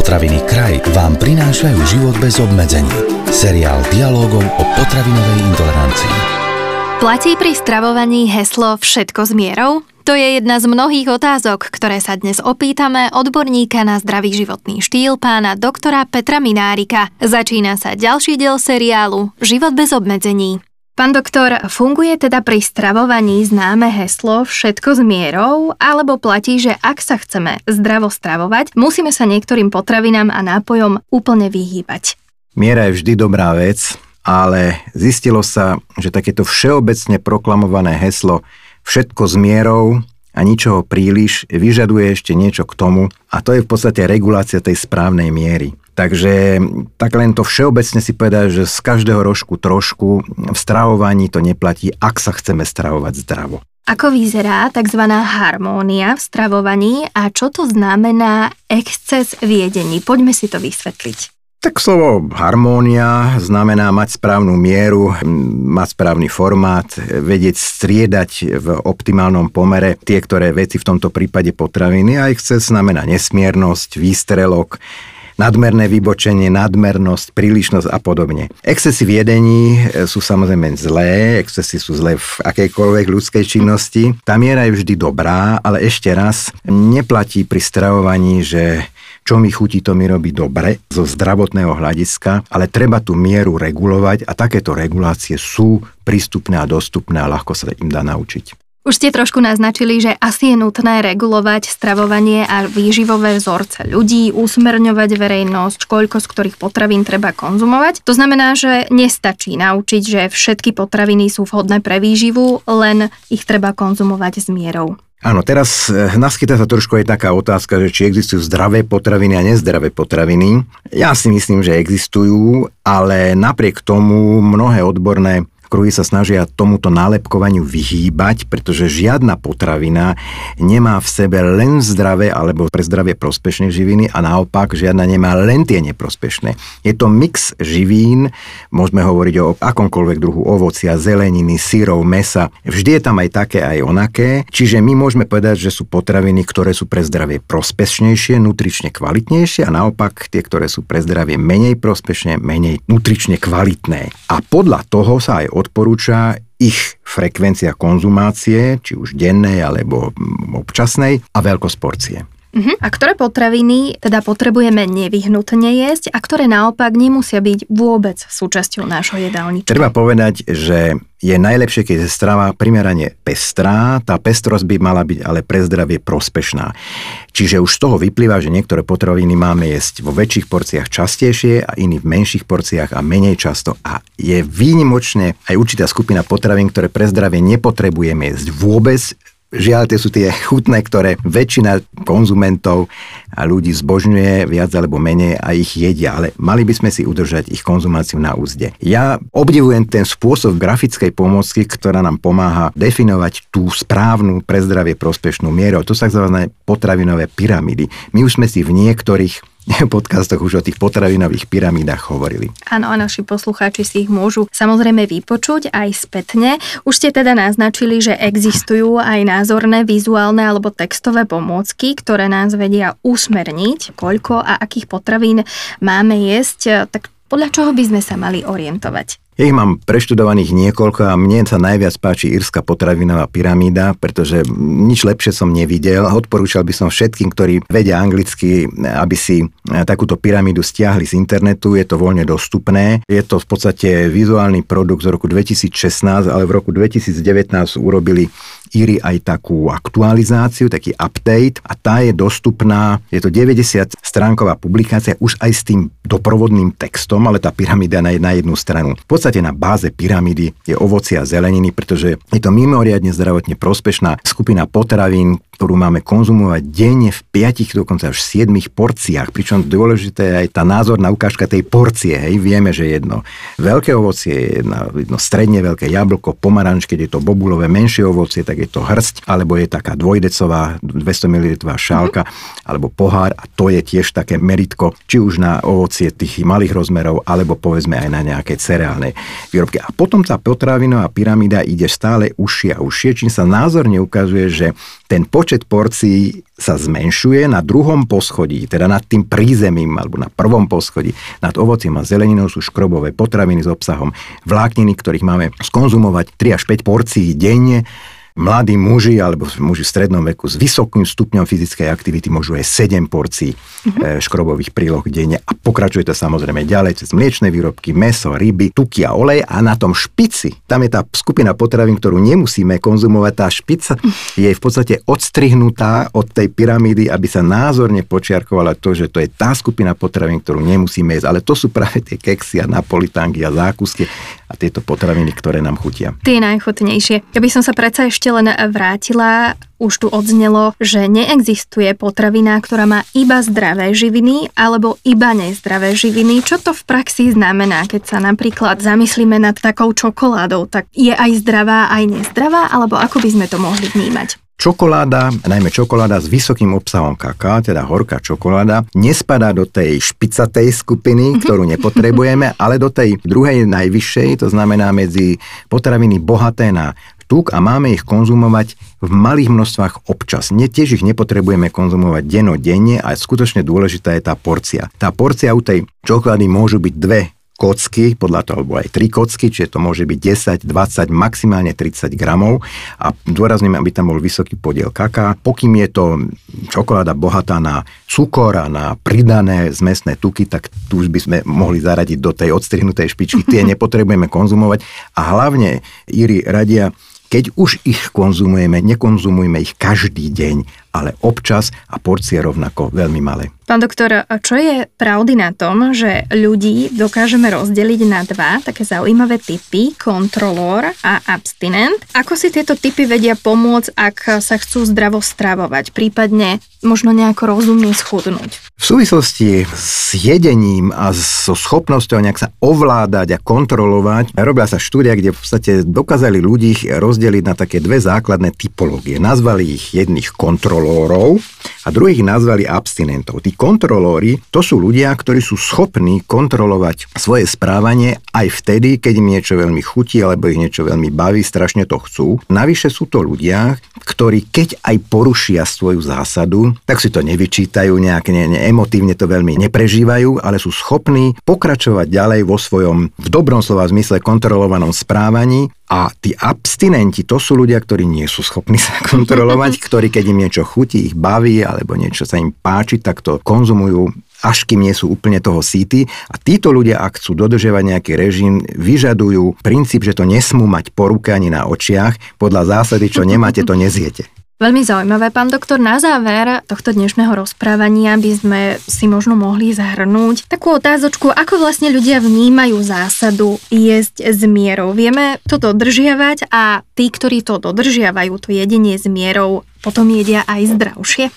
Potraviny Kraj vám prinášajú život bez obmedzení. Seriál dialogov o potravinovej intolerancii. Platí pri stravovaní heslo Všetko s mierou? To je jedna z mnohých otázok, ktoré sa dnes opýtame odborníka na zdravý životný štýl pána doktora Petra Minárika. Začína sa ďalší diel seriálu Život bez obmedzení. Pán doktor, funguje teda pri stravovaní známe heslo všetko s mierou, alebo platí, že ak sa chceme zdravo stravovať, musíme sa niektorým potravinám a nápojom úplne vyhýbať? Miera je vždy dobrá vec, ale zistilo sa, že takéto všeobecne proklamované heslo všetko s mierou a ničoho príliš vyžaduje ešte niečo k tomu a to je v podstate regulácia tej správnej miery. Takže tak len to všeobecne si povedať, že z každého rožku trošku v stravovaní to neplatí, ak sa chceme stravovať zdravo. Ako vyzerá tzv. harmónia v stravovaní a čo to znamená exces v jedení? Poďme si to vysvetliť. Tak slovo harmónia znamená mať správnu mieru, mať správny formát, vedieť striedať v optimálnom pomere tie, ktoré veci v tomto prípade potraviny a exces znamená nesmiernosť, výstrelok, nadmerné vybočenie, nadmernosť, prílišnosť a podobne. Excesy v jedení e, sú samozrejme zlé, excesy sú zlé v akejkoľvek ľudskej činnosti. Tá miera je vždy dobrá, ale ešte raz, neplatí pri stravovaní, že čo mi chutí, to mi robí dobre zo zdravotného hľadiska, ale treba tú mieru regulovať a takéto regulácie sú prístupné a dostupné a ľahko sa im dá naučiť. Už ste trošku naznačili, že asi je nutné regulovať stravovanie a výživové vzorce ľudí, usmerňovať verejnosť, koľko z ktorých potravín treba konzumovať. To znamená, že nestačí naučiť, že všetky potraviny sú vhodné pre výživu, len ich treba konzumovať s mierou. Áno, teraz eh, naskytá sa trošku aj taká otázka, že či existujú zdravé potraviny a nezdravé potraviny. Ja si myslím, že existujú, ale napriek tomu mnohé odborné kruhy sa snažia tomuto nálepkovaniu vyhýbať, pretože žiadna potravina nemá v sebe len zdravé alebo pre zdravie prospešné živiny a naopak žiadna nemá len tie neprospešné. Je to mix živín, môžeme hovoriť o akomkoľvek druhu ovocia, zeleniny, syrov, mesa. Vždy je tam aj také, aj onaké. Čiže my môžeme povedať, že sú potraviny, ktoré sú pre zdravie prospešnejšie, nutrične kvalitnejšie a naopak tie, ktoré sú pre zdravie menej prospešné, menej nutrične kvalitné. A podľa toho sa aj odporúča ich frekvencia konzumácie, či už dennej alebo občasnej a veľkosť porcie. Uh-huh. A ktoré potraviny teda potrebujeme nevyhnutne jesť a ktoré naopak nemusia byť vôbec súčasťou nášho jedálnička? Treba povedať, že je najlepšie, keď je strava primerane pestrá, tá pestrosť by mala byť ale pre zdravie prospešná. Čiže už z toho vyplýva, že niektoré potraviny máme jesť vo väčších porciách častejšie a iní v menších porciách a menej často. A je výnimočne aj určitá skupina potravín, ktoré pre zdravie nepotrebujeme jesť vôbec, Žiaľ, tie sú tie chutné, ktoré väčšina konzumentov a ľudí zbožňuje viac alebo menej a ich jedia, ale mali by sme si udržať ich konzumáciu na úzde. Ja obdivujem ten spôsob grafickej pomocky, ktorá nám pomáha definovať tú správnu pre zdravie prospešnú mieru. To sa zvané potravinové pyramidy. My už sme si v niektorých podcastoch už o tých potravinových pyramídach hovorili. Áno, a naši poslucháči si ich môžu samozrejme vypočuť aj spätne. Už ste teda naznačili, že existujú aj názorné, vizuálne alebo textové pomôcky, ktoré nás vedia usmerniť, koľko a akých potravín máme jesť. Tak podľa čoho by sme sa mali orientovať? Ja ich mám preštudovaných niekoľko a mne sa najviac páči írska potravinová pyramída, pretože nič lepšie som nevidel. Odporúčal by som všetkým, ktorí vedia anglicky, aby si takúto pyramídu stiahli z internetu. Je to voľne dostupné. Je to v podstate vizuálny produkt z roku 2016, ale v roku 2019 urobili Íry aj takú aktualizáciu, taký update a tá je dostupná, je to 90 stránková publikácia už aj s tým doprovodným textom, ale tá pyramída na, na jednu stranu. V podstate na báze pyramídy je ovocie a zeleniny, pretože je to mimoriadne zdravotne prospešná skupina potravín, ktorú máme konzumovať denne v 5, dokonca až 7 porciách. Pričom dôležité je aj tá názorná ukážka tej porcie. Hej. Vieme, že jedno veľké ovocie, jedno, jedno stredne veľké jablko, pomaranč, keď je to bobulové menšie ovocie, tak je to hrst, alebo je taká dvojdecová 200 ml šálka, mm-hmm. alebo pohár a to je tiež také meritko, či už na ovocie tých malých rozmerov, alebo povedzme aj na nejaké cereálne výrobky. A potom tá potravinová pyramída ide stále užšie a užšie, čím sa názorne ukazuje, že ten počet porcií sa zmenšuje na druhom poschodí, teda nad tým prízemím alebo na prvom poschodí. Nad ovocím a zeleninou sú škrobové potraviny s obsahom vlákniny, ktorých máme skonzumovať 3 až 5 porcií denne mladí muži alebo muži v strednom veku s vysokým stupňom fyzickej aktivity môžu aj 7 porcií mm-hmm. škrobových príloh denne a pokračuje to samozrejme ďalej cez mliečne výrobky, meso, ryby, tuky a olej a na tom špici, tam je tá skupina potravín, ktorú nemusíme konzumovať, tá špica je v podstate odstrihnutá od tej pyramídy, aby sa názorne počiarkovala to, že to je tá skupina potravín, ktorú nemusíme jesť, ale to sú práve tie keksy a napolitánky a zákusky a tieto potraviny, ktoré nám chutia. Tie najchutnejšie. Ja by som sa predsa ešte len vrátila už tu odznelo, že neexistuje potravina, ktorá má iba zdravé živiny alebo iba nezdravé živiny. Čo to v praxi znamená, keď sa napríklad zamyslíme nad takou čokoládou? Tak je aj zdravá, aj nezdravá, alebo ako by sme to mohli vnímať? Čokoláda, najmä čokoláda s vysokým obsahom kaká, teda horká čokoláda, nespadá do tej špicatej skupiny, mhm. ktorú nepotrebujeme, ale do tej druhej najvyššej, to znamená medzi potraviny bohaté na tuk a máme ich konzumovať v malých množstvách občas. Nie, tiež ich nepotrebujeme konzumovať denne a skutočne dôležitá je tá porcia. Tá porcia u tej čokolády môžu byť dve kocky, podľa toho, alebo aj 3 kocky, čiže to môže byť 10, 20, maximálne 30 gramov a dôrazním, aby tam bol vysoký podiel kaká. Pokým je to čokoláda bohatá na cukor a na pridané zmesné tuky, tak tu už by sme mohli zaradiť do tej odstrihnutej špičky. Tie nepotrebujeme konzumovať a hlavne Iri radia keď už ich konzumujeme, nekonzumujme ich každý deň, ale občas a porcie rovnako veľmi malé. Pán doktor, čo je pravdy na tom, že ľudí dokážeme rozdeliť na dva také zaujímavé typy, kontrolór a abstinent? Ako si tieto typy vedia pomôcť, ak sa chcú zdravo stravovať, prípadne možno nejako rozumne schudnúť? V súvislosti s jedením a so schopnosťou nejak sa ovládať a kontrolovať, robila sa štúdia, kde v podstate dokázali ľudí rozdeliť na také dve základné typológie. Nazvali ich jedných kontrolórov a druhých nazvali abstinentov. Tí kontrolóri to sú ľudia, ktorí sú schopní kontrolovať svoje správanie aj vtedy, keď im niečo veľmi chutí alebo ich niečo veľmi baví, strašne to chcú. Navyše sú to ľudia, ktorí keď aj porušia svoju zásadu, tak si to nevyčítajú, nejak ne, ne, emotívne to veľmi neprežívajú, ale sú schopní pokračovať ďalej vo svojom v dobrom slova zmysle kontrolovanom správaní a tí abstinenti, to sú ľudia, ktorí nie sú schopní sa kontrolovať, ktorí keď im niečo chutí, ich baví alebo niečo sa im páči, tak to konzumujú až kým nie sú úplne toho síty. A títo ľudia, ak chcú dodržiavať nejaký režim, vyžadujú princíp, že to nesmú mať po ruke ani na očiach. Podľa zásady, čo nemáte, to neziete. Veľmi zaujímavé, pán doktor. Na záver tohto dnešného rozprávania by sme si možno mohli zahrnúť takú otázočku, ako vlastne ľudia vnímajú zásadu jesť s mierou. Vieme to dodržiavať a tí, ktorí to dodržiavajú, to jedenie s mierou, potom jedia aj zdravšie?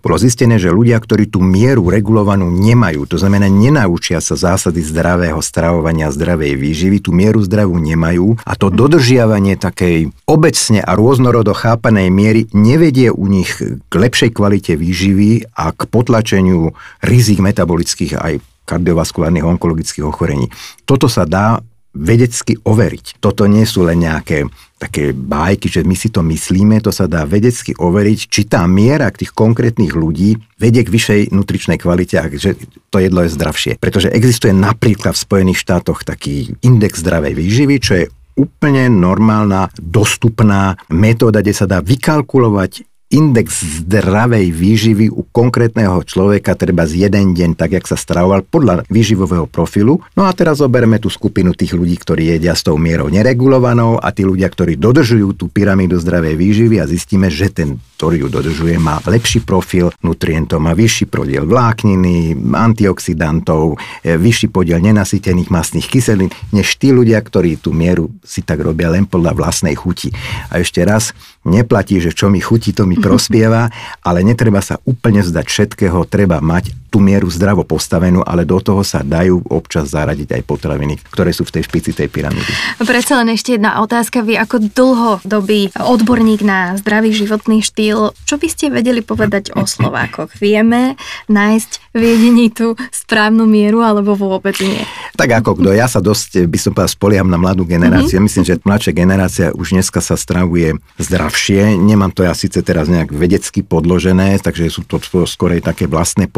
Bolo zistené, že ľudia, ktorí tú mieru regulovanú nemajú, to znamená nenaučia sa zásady zdravého stravovania, zdravej výživy, tú mieru zdravú nemajú a to dodržiavanie takej obecne a rôznorodo chápanej miery nevedie u nich k lepšej kvalite výživy a k potlačeniu rizik metabolických aj kardiovaskulárnych onkologických ochorení. Toto sa dá vedecky overiť. Toto nie sú len nejaké také bájky, že my si to myslíme, to sa dá vedecky overiť, či tá miera tých konkrétnych ľudí vedie k vyššej nutričnej kvalite a že to jedlo je zdravšie. Pretože existuje napríklad v Spojených štátoch taký index zdravej výživy, čo je úplne normálna, dostupná metóda, kde sa dá vykalkulovať index zdravej výživy u konkrétneho človeka treba z jeden deň, tak jak sa stravoval podľa výživového profilu. No a teraz zoberme tú skupinu tých ľudí, ktorí jedia s tou mierou neregulovanou a tí ľudia, ktorí dodržujú tú pyramídu zdravej výživy a zistíme, že ten, ktorý ju dodržuje, má lepší profil nutrientov, má vyšší podiel vlákniny, antioxidantov, e, vyšší podiel nenasytených masných kyselín, než tí ľudia, ktorí tú mieru si tak robia len podľa vlastnej chuti. A ešte raz, neplatí, že čo mi chutí, to mi prospieva, ale netreba sa úplne zdať všetkého, treba mať tú tú mieru zdravo postavenú, ale do toho sa dajú občas zaradiť aj potraviny, ktoré sú v tej špici tej pyramídy. Predsa len ešte jedna otázka. Vy ako dlhodobý odborník na zdravý životný štýl, čo by ste vedeli povedať o Slovákoch? Vieme nájsť v jedení tú správnu mieru alebo vôbec nie? Tak ako kto, ja sa dosť, by som povedal, spolieham na mladú generáciu. Mm-hmm. Myslím, že mladšia generácia už dneska sa stravuje zdravšie. Nemám to ja síce teraz nejak vedecky podložené, takže sú to skorej také vlastné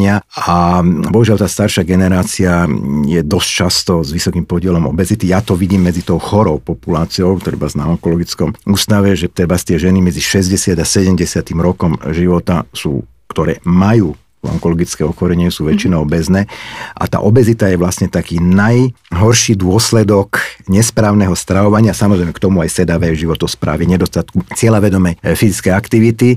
pozorovania. A bohužiaľ tá staršia generácia je dosť často s vysokým podielom obezity. Ja to vidím medzi tou chorou populáciou, treba na onkologickom ústave, že treba tie ženy medzi 60 a 70 rokom života sú ktoré majú onkologické ochorenie sú väčšinou obezné a tá obezita je vlastne taký najhorší dôsledok nesprávneho stravovania, samozrejme k tomu aj sedavé životosprávy, nedostatku cieľavedomej eh, fyzickej aktivity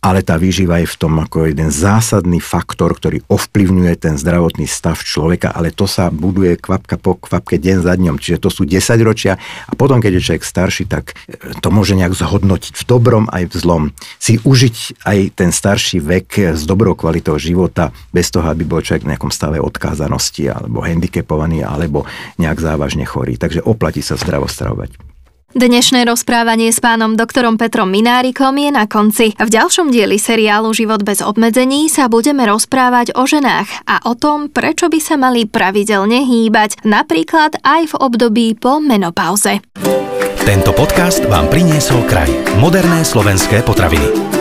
ale tá výživa je v tom ako jeden zásadný faktor, ktorý ovplyvňuje ten zdravotný stav človeka, ale to sa buduje kvapka po kvapke deň za dňom, čiže to sú 10 ročia a potom, keď je človek starší, tak e, to môže nejak zhodnotiť v dobrom aj v zlom. Si užiť aj ten starší vek s dobrou kvalitou života, bez toho, aby bol človek v nejakom stave odkázanosti alebo handicapovaný alebo nejak závažne chorý. Takže oplatí sa zdravo stravovať. Dnešné rozprávanie s pánom doktorom Petrom Minárikom je na konci. V ďalšom dieli seriálu Život bez obmedzení sa budeme rozprávať o ženách a o tom, prečo by sa mali pravidelne hýbať, napríklad aj v období po menopauze. Tento podcast vám priniesol kraj. Moderné slovenské potraviny.